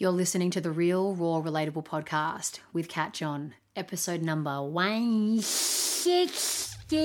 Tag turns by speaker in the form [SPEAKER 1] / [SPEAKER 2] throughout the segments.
[SPEAKER 1] You're listening to the Real Raw Relatable podcast with Kat John, episode number 160.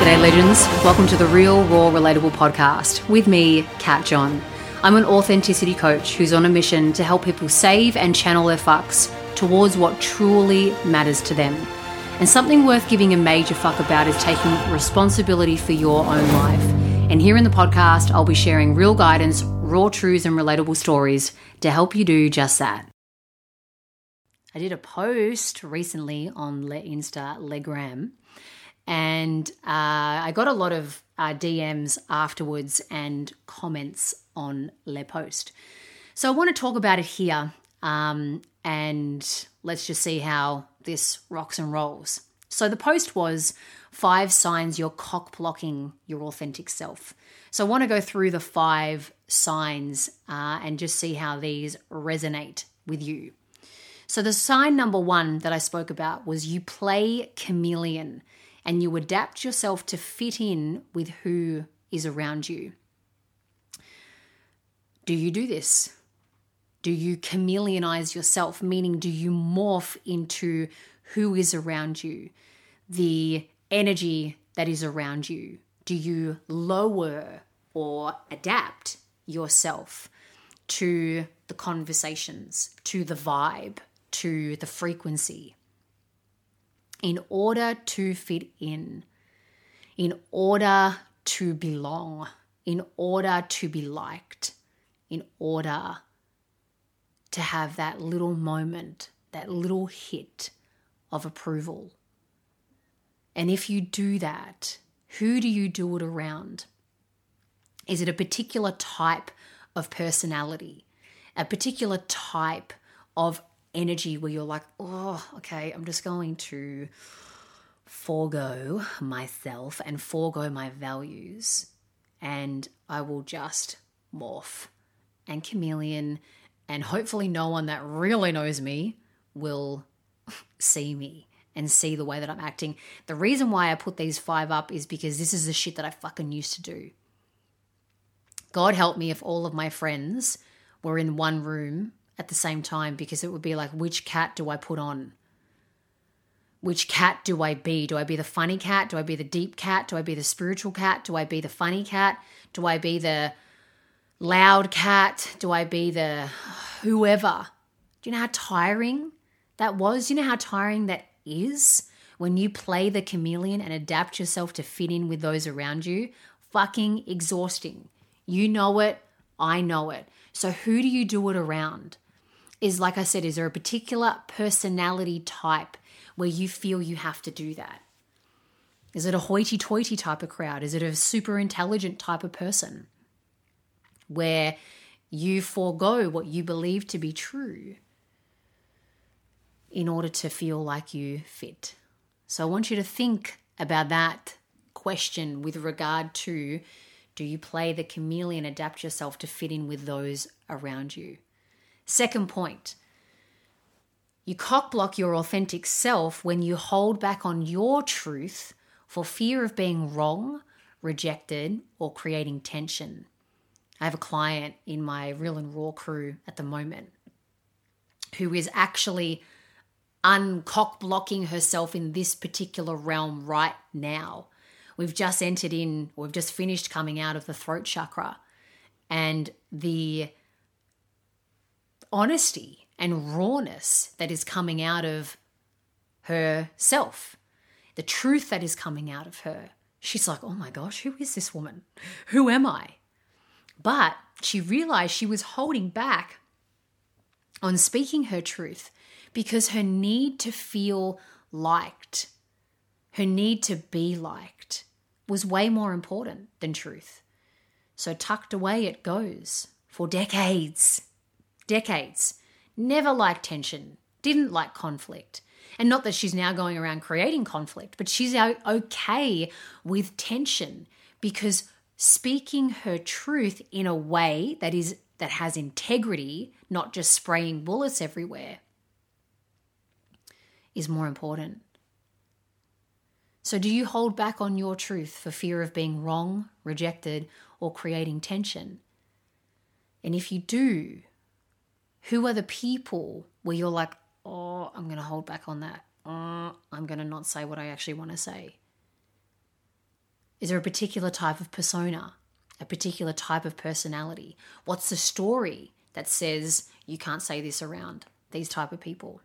[SPEAKER 1] G'day, legends. Welcome to the Real Raw Relatable podcast with me, Kat John. I'm an authenticity coach who's on a mission to help people save and channel their fucks towards what truly matters to them. And something worth giving a major fuck about is taking responsibility for your own life. And here in the podcast, I'll be sharing real guidance, raw truths, and relatable stories to help you do just that. I did a post recently on Le Insta Legram and uh, I got a lot of uh, DMs afterwards and comments on Le Post. So I want to talk about it here, um, and let's just see how this rocks and rolls. So the post was five signs you're cock blocking your authentic self. So I want to go through the five signs uh, and just see how these resonate with you. So the sign number one that I spoke about was you play chameleon and you adapt yourself to fit in with who is around you. Do you do this? Do you chameleonize yourself? Meaning, do you morph into who is around you, the energy that is around you? Do you lower or adapt yourself to the conversations, to the vibe, to the frequency? in order to fit in, in order to belong, in order to be liked, in order to have that little moment, that little hit of approval. And if you do that, who do you do it around? Is it a particular type of personality, a particular type of energy where you're like, oh, okay, I'm just going to forego myself and forego my values, and I will just morph and chameleon, and hopefully, no one that really knows me will see me and see the way that I'm acting. The reason why I put these five up is because this is the shit that I fucking used to do. God help me if all of my friends were in one room at the same time because it would be like, which cat do I put on? Which cat do I be? Do I be the funny cat? Do I be the deep cat? Do I be the spiritual cat? Do I be the funny cat? Do I be the loud cat? Do I be the whoever? Do you know how tiring that was? Do you know how tiring that is when you play the chameleon and adapt yourself to fit in with those around you? Fucking exhausting. You know it. I know it. So, who do you do it around? is like I said, is there a particular personality type where you feel you have to do that? Is it a hoity toity type of crowd? Is it a super intelligent type of person where you forego what you believe to be true in order to feel like you fit? So I want you to think about that question with regard to do you play the chameleon, adapt yourself to fit in with those around you? Second point, you cockblock your authentic self when you hold back on your truth for fear of being wrong, rejected, or creating tension. I have a client in my real and raw crew at the moment who is actually uncock blocking herself in this particular realm right now. We've just entered in, we've just finished coming out of the throat chakra, and the honesty and rawness that is coming out of herself, the truth that is coming out of her. She's like, oh my gosh, who is this woman? Who am I? But she realized she was holding back on speaking her truth because her need to feel liked, her need to be liked, was way more important than truth. So tucked away it goes for decades decades. Never liked tension, didn't like conflict. And not that she's now going around creating conflict, but she's okay with tension because speaking her truth in a way that is that has integrity, not just spraying bullets everywhere, is more important. So, do you hold back on your truth for fear of being wrong, rejected, or creating tension? And if you do, who are the people where you're like, oh, I'm going to hold back on that? Oh, I'm going to not say what I actually want to say? Is there a particular type of persona, a particular type of personality? What's the story that says you can't say this around these type of people?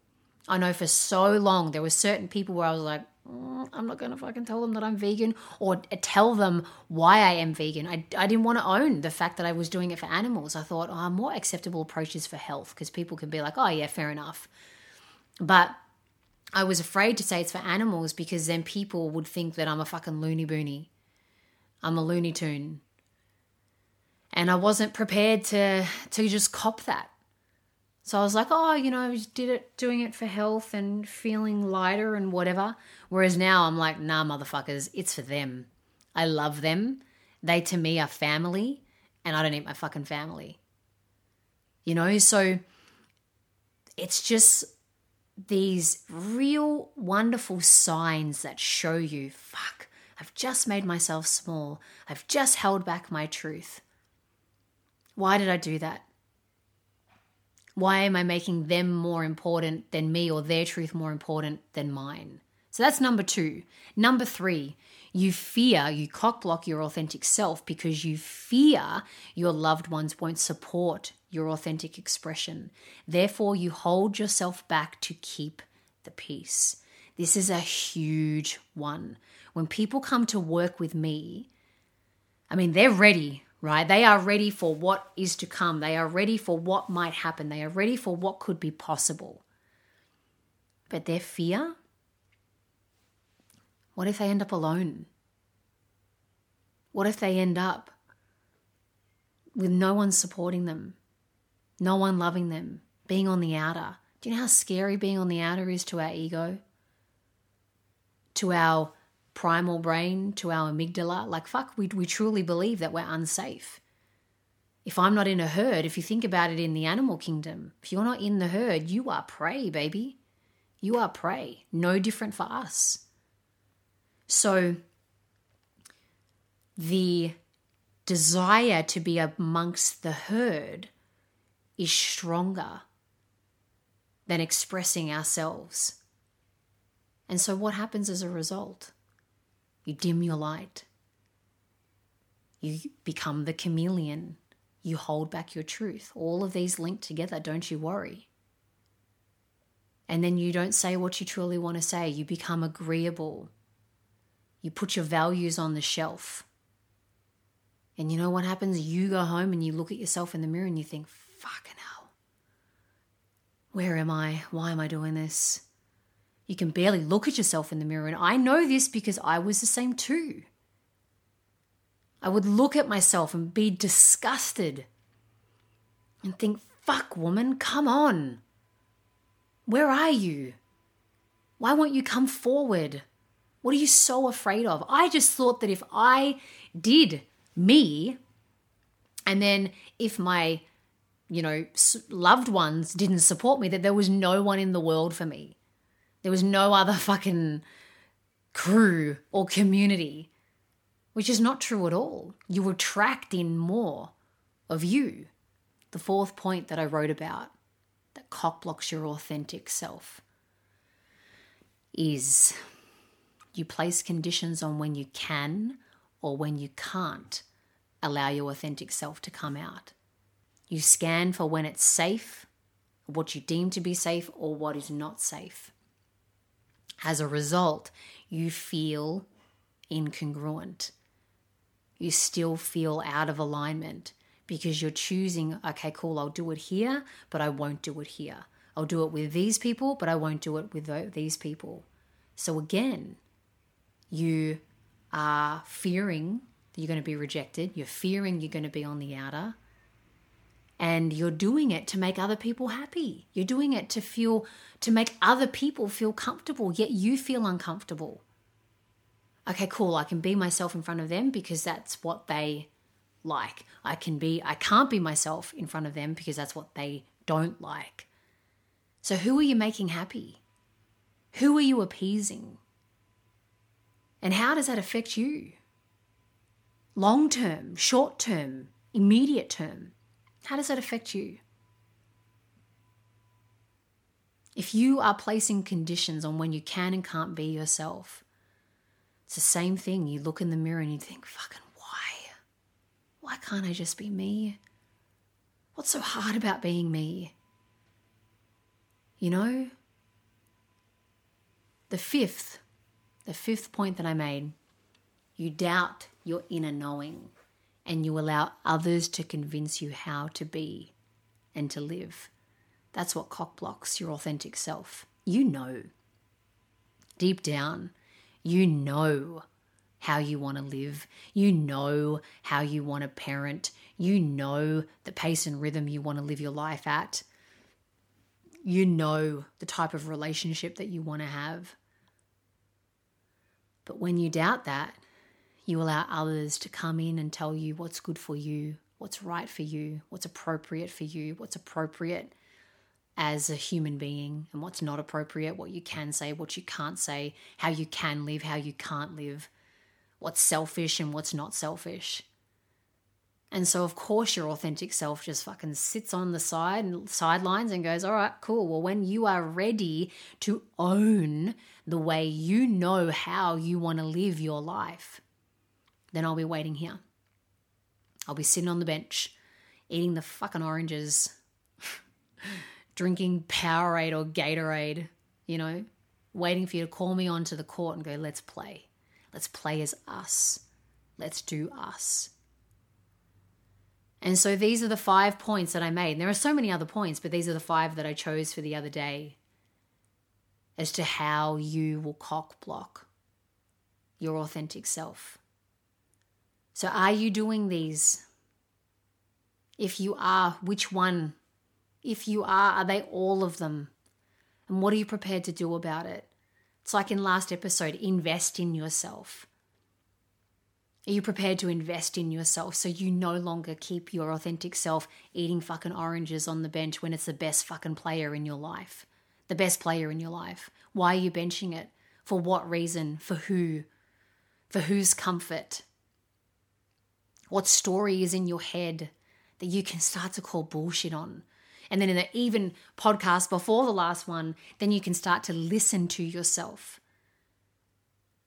[SPEAKER 1] I know for so long there were certain people where I was like, mm, I'm not going to fucking tell them that I'm vegan or tell them why I am vegan. I, I didn't want to own the fact that I was doing it for animals. I thought, oh, more acceptable approaches for health because people can be like, oh, yeah, fair enough. But I was afraid to say it's for animals because then people would think that I'm a fucking loony boony. I'm a looney tune. And I wasn't prepared to to just cop that. So I was like, oh, you know, I did it doing it for health and feeling lighter and whatever. Whereas now I'm like, nah, motherfuckers, it's for them. I love them. They to me are family, and I don't eat my fucking family. You know, so it's just these real wonderful signs that show you, fuck, I've just made myself small. I've just held back my truth. Why did I do that? Why am I making them more important than me or their truth more important than mine? So that's number two. Number three, you fear, you cockblock your authentic self because you fear your loved ones won't support your authentic expression. Therefore, you hold yourself back to keep the peace. This is a huge one. When people come to work with me, I mean, they're ready right? They are ready for what is to come. They are ready for what might happen. They are ready for what could be possible. But their fear what if they end up alone? What if they end up with no one supporting them, no one loving them, being on the outer? Do you know how scary being on the outer is to our ego? To our primal brain to our amygdala. Like, fuck, we, we truly believe that we're unsafe. If I'm not in a herd, if you think about it in the animal kingdom, if you're not in the herd, you are prey, baby. You are prey. No different for us. So, the desire to be amongst the herd is stronger than expressing ourselves. And so, what happens as a result? You dim your light. You become the chameleon. You hold back your truth. All of these link together, don't you worry. And then you don't say what you truly want to say. You become agreeable. You put your values on the shelf. And you know what happens? You go home and you look at yourself in the mirror and you think, fucking hell. Where am I? Why am I doing this? You can barely look at yourself in the mirror. And I know this because I was the same too. I would look at myself and be disgusted and think, fuck, woman, come on. Where are you? Why won't you come forward? What are you so afraid of? I just thought that if I did me, and then if my, you know, loved ones didn't support me, that there was no one in the world for me. There was no other fucking crew or community, which is not true at all. You attract in more of you. The fourth point that I wrote about that cockblocks your authentic self is you place conditions on when you can or when you can't allow your authentic self to come out. You scan for when it's safe, what you deem to be safe, or what is not safe. As a result, you feel incongruent. You still feel out of alignment because you're choosing, okay, cool, I'll do it here, but I won't do it here. I'll do it with these people, but I won't do it with these people. So again, you are fearing you're going to be rejected. You're fearing you're going to be on the outer and you're doing it to make other people happy. You're doing it to feel to make other people feel comfortable, yet you feel uncomfortable. Okay, cool. I can be myself in front of them because that's what they like. I can be I can't be myself in front of them because that's what they don't like. So who are you making happy? Who are you appeasing? And how does that affect you? Long term, short term, immediate term. How does that affect you? If you are placing conditions on when you can and can't be yourself, it's the same thing. You look in the mirror and you think, fucking why? Why can't I just be me? What's so hard about being me? You know? The fifth, the fifth point that I made, you doubt your inner knowing and you allow others to convince you how to be and to live. That's what cock blocks your authentic self. You know. Deep down, you know how you want to live. You know how you want to parent. You know the pace and rhythm you want to live your life at. You know the type of relationship that you want to have. But when you doubt that, you allow others to come in and tell you what's good for you, what's right for you, what's appropriate for you, what's appropriate as a human being and what's not appropriate, what you can say, what you can't say, how you can live, how you can't live, what's selfish and what's not selfish. And so, of course, your authentic self just fucking sits on the side and sidelines and goes, All right, cool. Well, when you are ready to own the way you know how you want to live your life, then I'll be waiting here. I'll be sitting on the bench, eating the fucking oranges. drinking Powerade or Gatorade, you know, waiting for you to call me onto the court and go, let's play. Let's play as us. Let's do us. And so these are the five points that I made. And there are so many other points, but these are the five that I chose for the other day as to how you will cock block your authentic self. So, are you doing these? If you are, which one if you are, are they all of them? And what are you prepared to do about it? It's like in last episode invest in yourself. Are you prepared to invest in yourself so you no longer keep your authentic self eating fucking oranges on the bench when it's the best fucking player in your life? The best player in your life. Why are you benching it? For what reason? For who? For whose comfort? What story is in your head that you can start to call bullshit on? and then in the even podcast before the last one, then you can start to listen to yourself.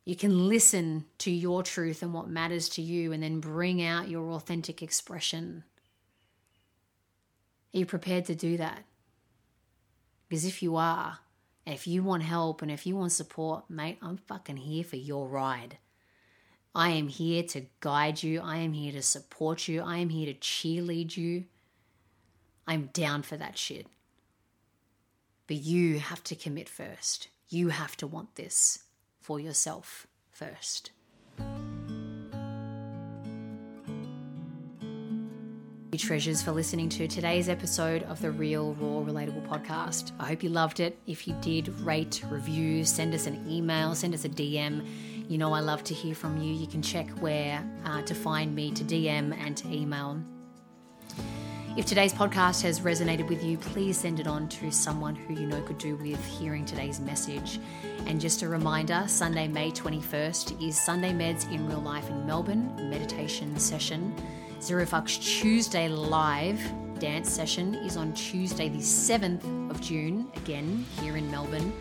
[SPEAKER 1] You can listen to your truth and what matters to you and then bring out your authentic expression. Are you prepared to do that? Because if you are, and if you want help and if you want support, mate, I'm fucking here for your ride. I am here to guide you. I am here to support you. I am here to cheerlead you. I'm down for that shit. But you have to commit first. You have to want this for yourself first. treasures for listening to today's episode of the Real Raw Relatable podcast. I hope you loved it. If you did, rate, review, send us an email, send us a DM. You know I love to hear from you. You can check where uh, to find me to DM and to email. If today's podcast has resonated with you, please send it on to someone who you know could do with hearing today's message. And just a reminder Sunday, May 21st is Sunday Meds in Real Life in Melbourne, meditation session. Zero Fucks Tuesday live dance session is on Tuesday, the 7th of June, again here in Melbourne.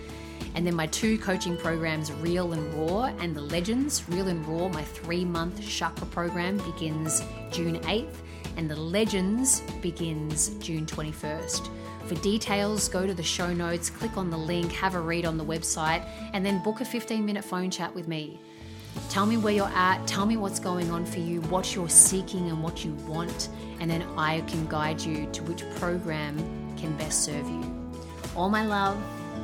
[SPEAKER 1] And then my two coaching programs, Real and Raw, and The Legends. Real and Raw, my three month chakra program begins June 8th and the Legends begins June 21st. For details, go to the show notes, click on the link, have a read on the website, and then book a 15 minute phone chat with me. Tell me where you're at, tell me what's going on for you, what you're seeking, and what you want, and then I can guide you to which program can best serve you. All my love,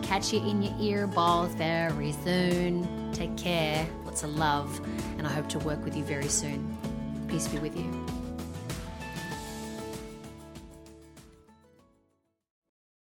[SPEAKER 1] catch you in your ear balls very soon. Take care, lots of love, and I hope to work with you very soon. Peace be with you.